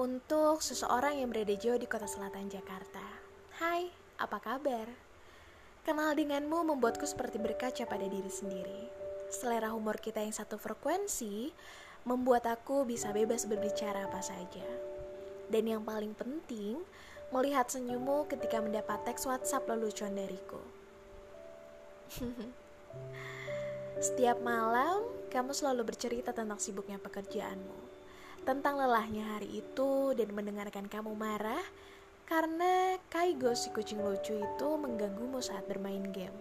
Untuk seseorang yang berada jauh di kota selatan Jakarta. Hai, apa kabar? Kenal denganmu membuatku seperti berkaca pada diri sendiri. Selera humor kita yang satu frekuensi membuat aku bisa bebas berbicara apa saja. Dan yang paling penting, melihat senyummu ketika mendapat teks WhatsApp lelucon dariku. Setiap malam, kamu selalu bercerita tentang sibuknya pekerjaanmu tentang lelahnya hari itu dan mendengarkan kamu marah karena Kaigo si kucing lucu itu mengganggumu saat bermain game.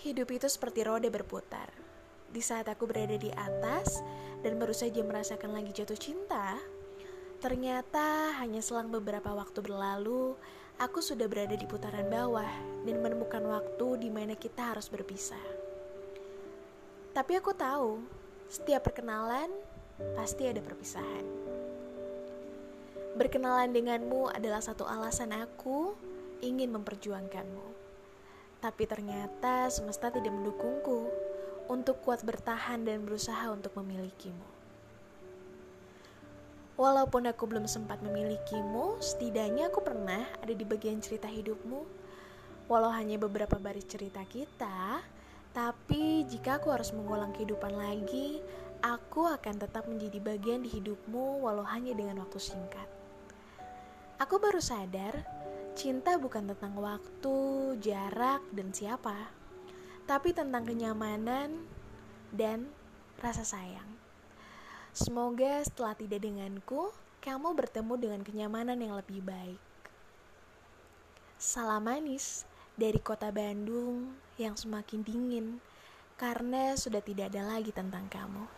Hidup itu seperti roda berputar. Di saat aku berada di atas dan baru saja merasakan lagi jatuh cinta, ternyata hanya selang beberapa waktu berlalu, aku sudah berada di putaran bawah dan menemukan waktu di mana kita harus berpisah. Tapi aku tahu setiap perkenalan pasti ada perpisahan. Berkenalan denganmu adalah satu alasan aku ingin memperjuangkanmu. Tapi ternyata semesta tidak mendukungku untuk kuat bertahan dan berusaha untuk memilikimu. Walaupun aku belum sempat memilikimu, setidaknya aku pernah ada di bagian cerita hidupmu. Walau hanya beberapa baris cerita kita, tapi jika aku harus mengulang kehidupan lagi, aku akan tetap menjadi bagian di hidupmu walau hanya dengan waktu singkat. Aku baru sadar, cinta bukan tentang waktu, jarak, dan siapa, tapi tentang kenyamanan dan rasa sayang. Semoga setelah tidak denganku, kamu bertemu dengan kenyamanan yang lebih baik. Salam manis dari kota Bandung yang semakin dingin karena sudah tidak ada lagi tentang kamu.